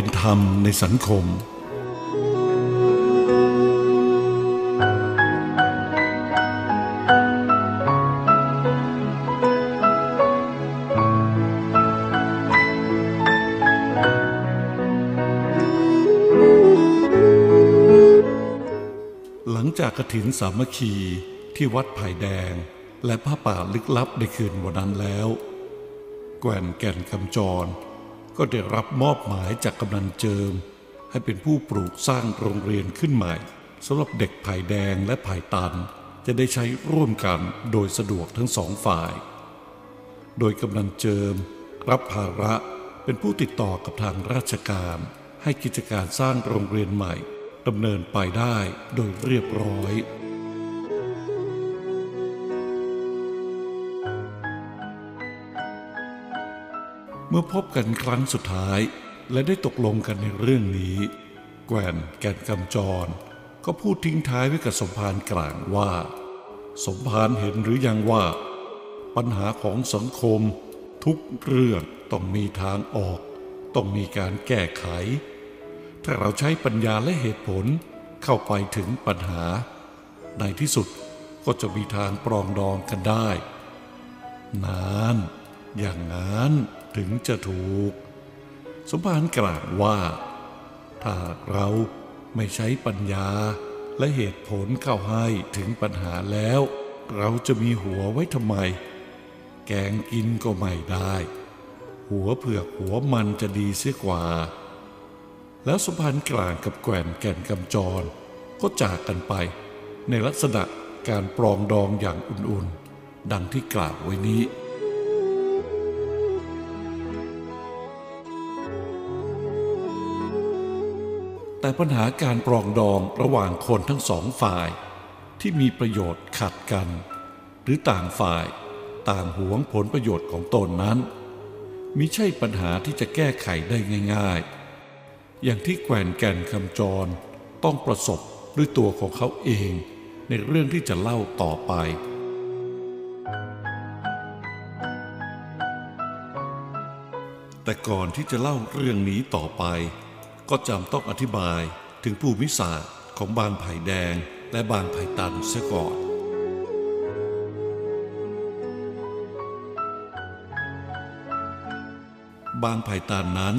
เป็นธรรมในสังคม หลังจากกระถินสามัคคีที่วัดไผ่แดงและผ้าป่าลึกลับในคืนวันนั้นแล้ว แก่นแก่นคำจร ก็ได้รับมอบหมายจากกำนันเจิม ให้เป็นผู้ปลูกสร้างโรงเรียนขึ้นใหม่สำหรับเด็กไผ่แดงและไผ่ตัน จะได้ใช้ร่วมกันโดยสะดวกทั้งสองฝ่าย โดยกำนันเจิม รับภาระเป็นผู้ติดต่อกับทางราชการ ให้กิจการสร้างโรงเรียนใหม่ดำเนินไปได้โดยเรียบร้อย เมื่อพบกันครั้งสุดท้าย และได้ตกลงกันในเรื่องนี้ แกวนแก่นกำจร ก็พูดทิ้งท้ายไว้กับสมภารกลางว่า สมภารเห็นหรือยังว่า ปัญหาของสังคม ทุกเรื่องต้องมีทางออก ต้องมีการแก้ไข ถ้าเราใช้ปัญญาและเหตุผลเข้าไปถึงปัญหา ในที่สุดก็จะมีทางปรองดองกันได้ นาน อย่างนั้น ถึงจะถูก สมภารกล่าวว่า ถ้าเราไม่ใช้ปัญญาและเหตุผลเข้าให้ถึงปัญหาแล้ว เราจะมีหัวไว้ทำไม แกงกินก็ไม่ได้ หัวเผือกหัวมันจะดีเสียกว่า แล้วสมภารกลางกับแก่นแก่นกำจร ก็จากกันไป ในลักษณะการปรองดองอย่างอุ่นๆ ดังที่กล่าวไว้นี้ แต่ปัญหาการปรองดองระหว่างคนทั้งสองฝ่าย ที่มีประโยชน์ขัดกัน หรือต่างฝ่ายต่างหวงผลประโยชน์ของตนนั้นมิใช่ปัญหาที่จะแก้ไขได้ง่าย ๆ อย่างที่แกวนแก่นคำจรต้องประสบด้วยตัวของเขาเองในเรื่องที่จะเล่าต่อไป แต่ก่อนที่จะเล่าเรื่องนี้ต่อไป ก็จำต้องอธิบายถึงภูมิศาสตร์ของบางไผ่แดงและบางไผ่ตันเสียก่อนบางไผ่ตันนั้น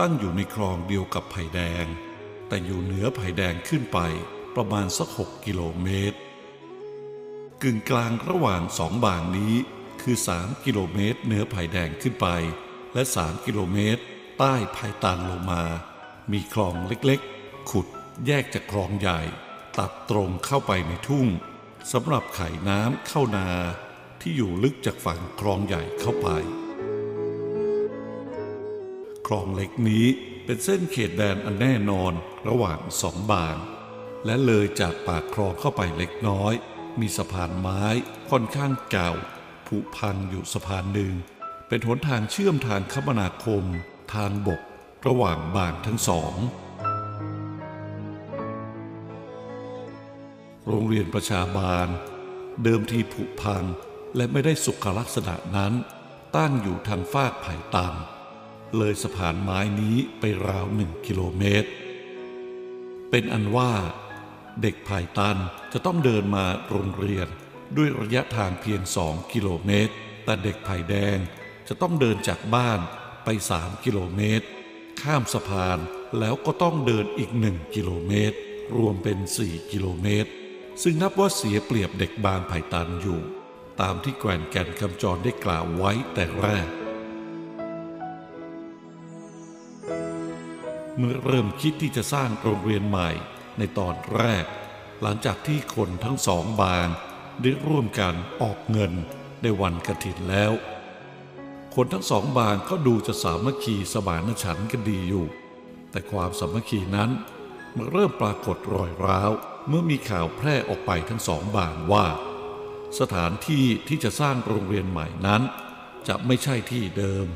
ตั้งอยู่ในคลองเดียวกับไผ่แดง แต่อยู่เหนือไผ่แดงขึ้นไปประมาณสักหกกิโลเมตร กึ่งกลางระหว่างสองบางนี้คือ 3 กิโลเมตรเหนือไผ่แดงขึ้นไป และ 3 กิโลเมตร ใต้ไผ่ตันลงมา มีคลองเล็กๆ ขุดแยกจากคลองใหญ่ ตัดตรงเข้าไปในทุ่งสำหรับไขน้ำเข้านาที่อยู่ลึกจากฝั่งคลองใหญ่เข้าไป คลองเล็กนี้เป็นเส้นเขตแดนอันแน่นอนระหว่างสองบาง และเลยจากปากคลองเข้าไปเล็กน้อย มีสะพานไม้ค่อนข้างเก่าผุพังอยู่สะพานหนึ่ง เป็นหนทางเชื่อมทางคมนาคม ทางบก ระหว่างบางทั้งสอง โรงเรียนประชาบาล เดิมทีผุพังและไม่ได้สุขลักษณะนั้น ตั้งอยู่ทางฟากไผ่ตันเลยสะพานไม้นี้ไปราวหนึ่งกิโลเมตร เป็นอันว่า เด็กไผ่ตันจะต้องเดินมาโรงเรียนด้วยระยะทางเพียงสองกิโลเมตร แต่เด็กไผ่แดงจะต้องเดินจากบ้านไป3กิโลเมตร ข้ามสะพานแล้วก็ต้องเดินอีก1กิโลเมตร รวมเป็น 4 กิโลเมตร ซึ่งนับว่าเสียเปรียบเด็กบางไผ่ตันอยู่ ตามที่แกวนแก่นคำจรได้กล่าวไว้แต่แรก เมื่อเริ่มคิดที่จะสร้างโรงเรียนใหม่ในตอนแรก หลังจากที่คนทั้งสองบางได้ร่วมกันออกเงินในวันกระถินแล้ว คนทั้งสองบางก็ดูจะสามัคคีสมานฉันกันดีอยู่ แต่ความสามัคคีนั้นมันเริ่มปรากฏรอยร้าว เมื่อมีข่าวแพร่ออกไปทั้งสองบางว่า สถานที่ที่จะสร้างโรงเรียนใหม่นั้น จะไม่ใช่ที่เดิม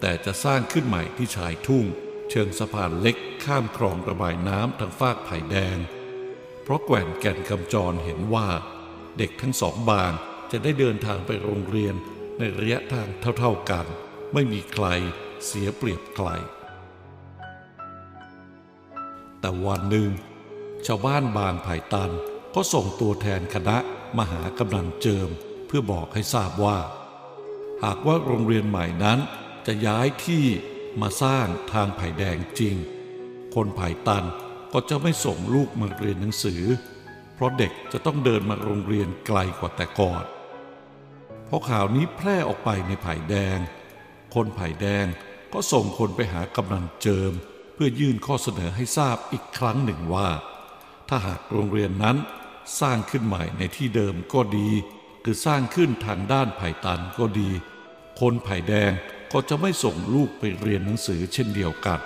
แต่จะสร้างขึ้นใหม่ที่ชายทุ่ง เชิงสะพานเล็กข้ามคลองระบายน้ำทางฟากไผ่แดง เพราะแก่นแก่นคำจรเห็นว่า เด็กทั้งสองบางจะได้เดินทางไปโรงเรียน ในระยะทางเท่าๆกัน ไม่มีใครเสียเปรียบใคร แต่วันหนึ่ง ชาวบ้านบางไผ่ตันก็ส่งตัวแทนคณะมาหากำนันเจิมเพื่อบอกให้ทราบว่า หากว่าโรงเรียนใหม่นั้นจะย้ายที่มาสร้างทางไผ่แดงจริง คนไผ่ตันก็จะไม่ส่งลูกมาเรียนหนังสือ เพราะเด็กจะต้องเดินมาโรงเรียนไกลกว่าแต่ก่อน อข่าวนี้แพร่ออกไปในไผ่แดง คนไผ่แดงก็ส่งคนไปหากำนันเจิม เพื่อยื่นข้อเสนอให้ทราบอีกครั้งหนึ่งว่า ถ้าหากโรงเรียนนั้นสร้างขึ้นใหม่ในที่เดิมก็ดีหรือสร้างขึ้นทางด้านไผ่ตันก็ดี คนไผ่แดงก็จะไม่ส่งลูกไปเรียนหนังสือเช่นเดียวกัน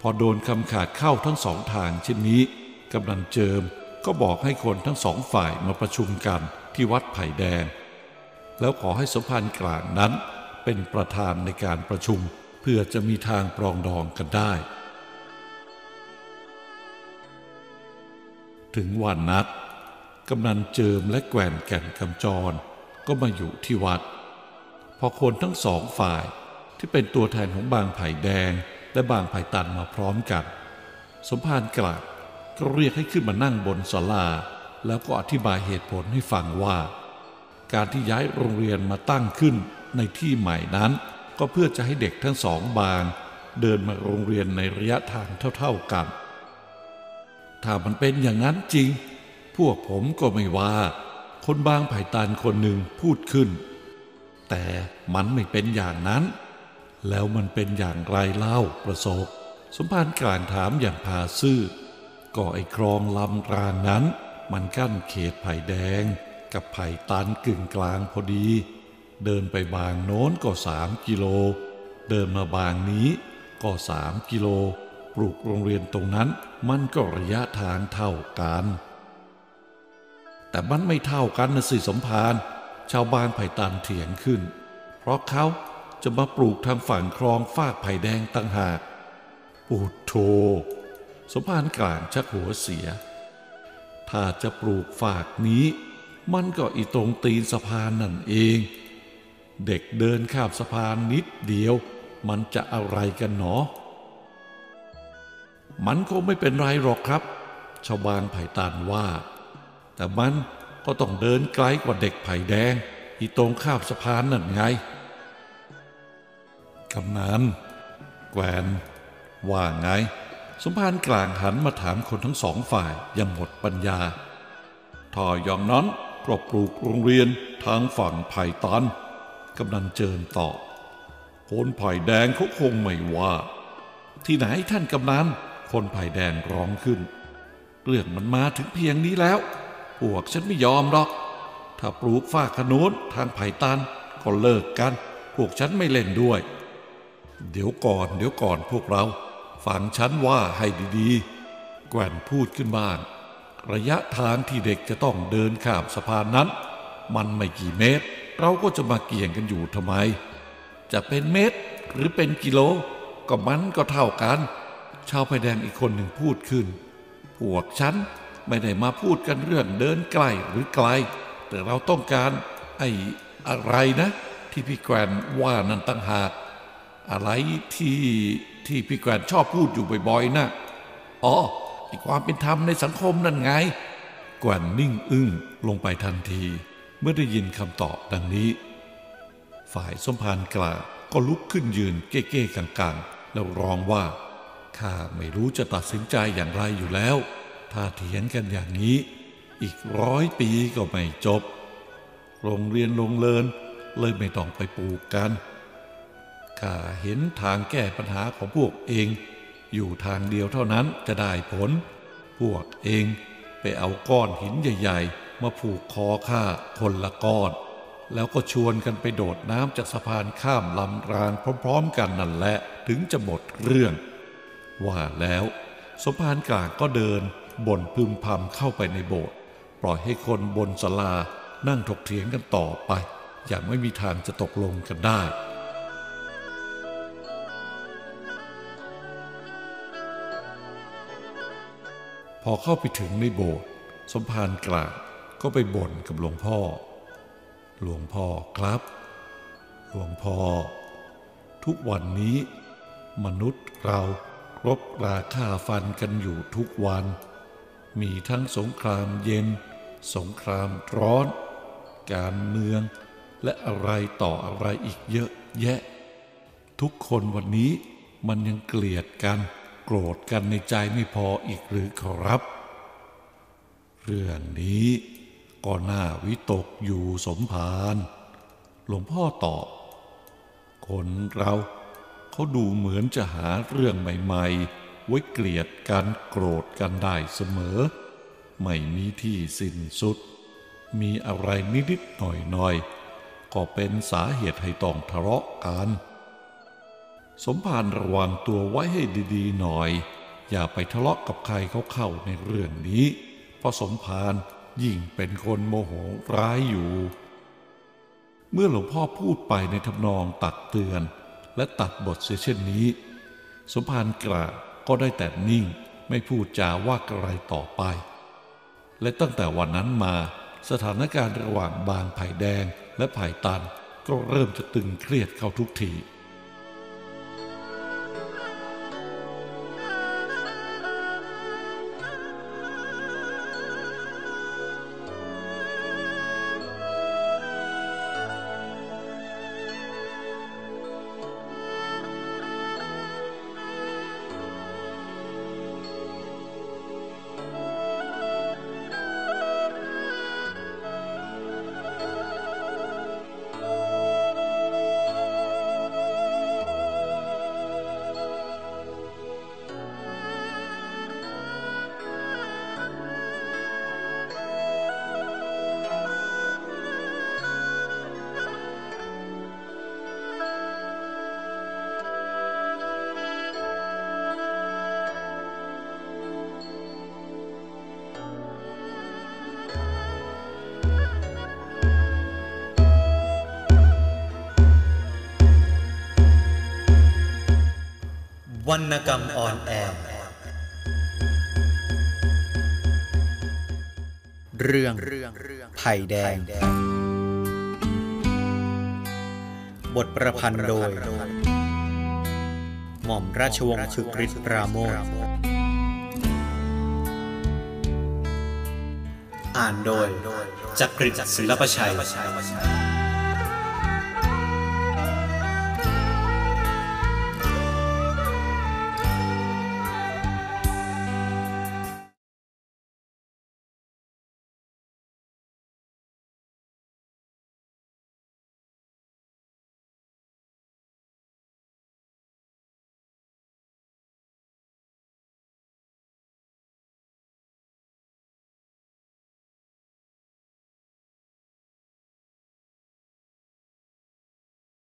พอโดนคำขาดเข้าทั้งสองทางเช่นนี้กำนันเจิม ก็บอกให้คนทั้งสองฝ่ายมาประชุมกันที่วัดไผ่แดง แล้วขอให้สมภารกลางนั้นเป็นประธานในการประชุมเพื่อจะมีทางปรองดองกันได้ ถึงวันนัดกำนันเจิมและแกว่นแก่นคำจร ก็มาอยู่ที่วัด พอคนทั้งสองฝ่ายที่เป็นตัวแทนของบางไผ่แดงและบางไผ่ตันมาพร้อมกัน สมภารกลาง ก็เรียกให้ขึ้นมานั่งบนศาลา แล้วก็อธิบายเหตุผลให้ฟังว่า การที่ย้ายโรงเรียนมาตั้งขึ้นในที่ใหม่นั้น ก็เพื่อจะให้เด็กทั้งสองบาง เดินมาโรงเรียนในระยะทางเท่าๆกัน ถ้ามันเป็นอย่างนั้นจริง พวกผมก็ไม่ว่า คนบางไผ่ตานคนหนึ่งพูดขึ้น แต่มันไม่เป็นอย่างนั้น แล้วมันเป็นอย่างไรเล่าประสบ สมภารกลางถามอย่างพาซื่อ ก็ไอ้คลองลำกลางนั้น มันกั้นเขตไผ่แดง กับไผ่ตันกึ่งกลางพอดี เดินไปบางโน้นก็สามกิโล เดินมาบางนี้ก็สามกิโล ปลูกโรงเรียนตรงนั้นมันก็ระยะทางเท่ากัน แต่มันไม่เท่ากันนะสิสมภารชาวบ้านไผ่ตันเถียงขึ้น เพราะเขาจะมาปลูกทางฝั่งคลองฟากไผ่แดงตั้งหากปุดโธ สมภารกลางชักหัวเสีย ถ้าจะปลูกฝากนี้ มันก็อีตรงตีนสะพานนั่นเอง เด็กเดินข้ามสะพานนิดเดียว มันจะอะไรกันหนอ มันคงไม่เป็นไรหรอกครับ ชาวบ้านไผ่ตานว่า แต่มันก็ต้องเดินไกลกว่าเด็กไผ่แดง อีตรงข้ามสะพานนั่นไงกำนันแกวนว่าไง สมภารกลางหันมาถามคนทั้งสองฝ่ายอย่างหมดปัญญา ถ้าอย่างนั้นก็ปลูกโรงเรียนทางฝั่งไผ่ตันกำนันเจินตอบคนไผ่แดงเขาคงไม่ว่า ที่ไหนท่านกำนันคนไผ่แดงร้องขึ้น เรื่องมันมาถึงเพียงนี้แล้ว พวกฉันไม่ยอมหรอก ถ้าปลูกฝ้าขนุนทางไผ่ตันก็เลิกกัน พวกฉันไม่เล่นด้วย เดี๋ยวก่อน เดี๋ยวก่อนพวกเรา ฟังฉันว่าให้ดีๆ แกว่นพูดขึ้นบ้าง ระยะทางที่เด็กจะต้องเดินข้ามสะพานนั้น มันไม่กี่เมตร เราก็จะมาเกี่ยงกันอยู่ทำไม จะเป็นเมตรหรือเป็นกิโล ก็มันก็เท่ากัน ชาวไผ่แดงอีกคนหนึ่งพูดขึ้น พวกฉันไม่ได้มาพูดกันเรื่องเดินใกล้หรือไกล แต่เราต้องการไอ้อะไรนะ ที่พี่แกรนว่านั่นตั้งหากอะไรที่ ที่พี่แกรนชอบพูดอยู่บ่อยๆนะอ๋อไอความเป็นธรรมในสังคมนั่นไง แกว่นนิ่งอึ้งลงไปทันที เมื่อได้ยินคำตอบดังนี้ ฝ่ายสมภารกล่าวก็ลุกขึ้นยืนเก้ๆกังๆ แล้วร้องว่าข้าไม่รู้จะตัดสินใจอย่างไรอยู่แล้ว ถ้าเถียงกันอย่างนี้ อีกร้อยปีก็ไม่จบ โรงเรียนโรงเรินเลยไม่ต้องไปปลูกกัน ข้าเห็นทางแก้ปัญหาของพวกเอง อยู่ทางเดียวเท่านั้นจะได้ผล พวกเองไปเอาก้อนหินใหญ่ ๆ มาผูกคอข้าคนละก้อน แล้วก็ชวนกันไปโดดน้ำจากสะพานข้ามลำรางพร้อม ๆ กันนั่นแหละถึงจะหมดเรื่อง ว่าแล้วสมภารกลางก็เดินบ่นพึมพำเข้าไปในโบสถ์ปล่อยให้คนบนศาลานั่งถกเถียงกันต่อไป อย่างไม่มีทางจะตกลงกันได้ อเข้าไปถึงในโบสถ์สมภารกลางก็ไปบ่นกับหลวงพ่อ หลวงพ่อครับ หลวงพ่อ ทุกวันนี้ มนุษย์เรารบราฆ่าฟันกันอยู่ทุกวัน มีทั้งสงครามเย็น สงครามร้อน การเมือง และอะไรต่ออะไรอีกเยอะแยะ ทุกคนวันนี้มันยังเกลียดกัน โกรธกันในใจไม่พออีกหรือครับ เรื่องนี้ก็น่าวิตกอยู่สมภารหลวงพ่อตอบ คนเราเขาดูเหมือนจะหาเรื่องใหม่ๆ ไว้เกลียดกันโกรธกันได้เสมอ ไม่มีที่สิ้นสุด มีอะไรนิดๆหน่อยๆ ก็เป็นสาเหตุให้ต้องทะเลาะกัน สมภารระวังตัวไว้ให้ดีๆหน่อย อย่าไปทะเลาะกับใครเขาเข้าในเรื่องนี้ เพราะสมภารยิ่งเป็นคนโมโหร้ายอยู่ เมื่อหลวงพ่อพูดไปในทำนองตักเตือน และตัดบทเสียเช่นนี้ สมภารกราก็ได้แต่นิ่งไม่พูดจาว่าอะไรต่อไป และตั้งแต่วันนั้นมาสถานการณ์ระหว่างบางไผ่แดงและไผ่ตันก็เริ่มจะตึงเครียดเข้าทุกที รรณกรรมออนแอร์เรื่องไผ่แดง บทประพันธ์โดย หม่อมราชวงศ์คึกฤทธิ์ปราโมทอ่านโดยจักริดศิลปชัย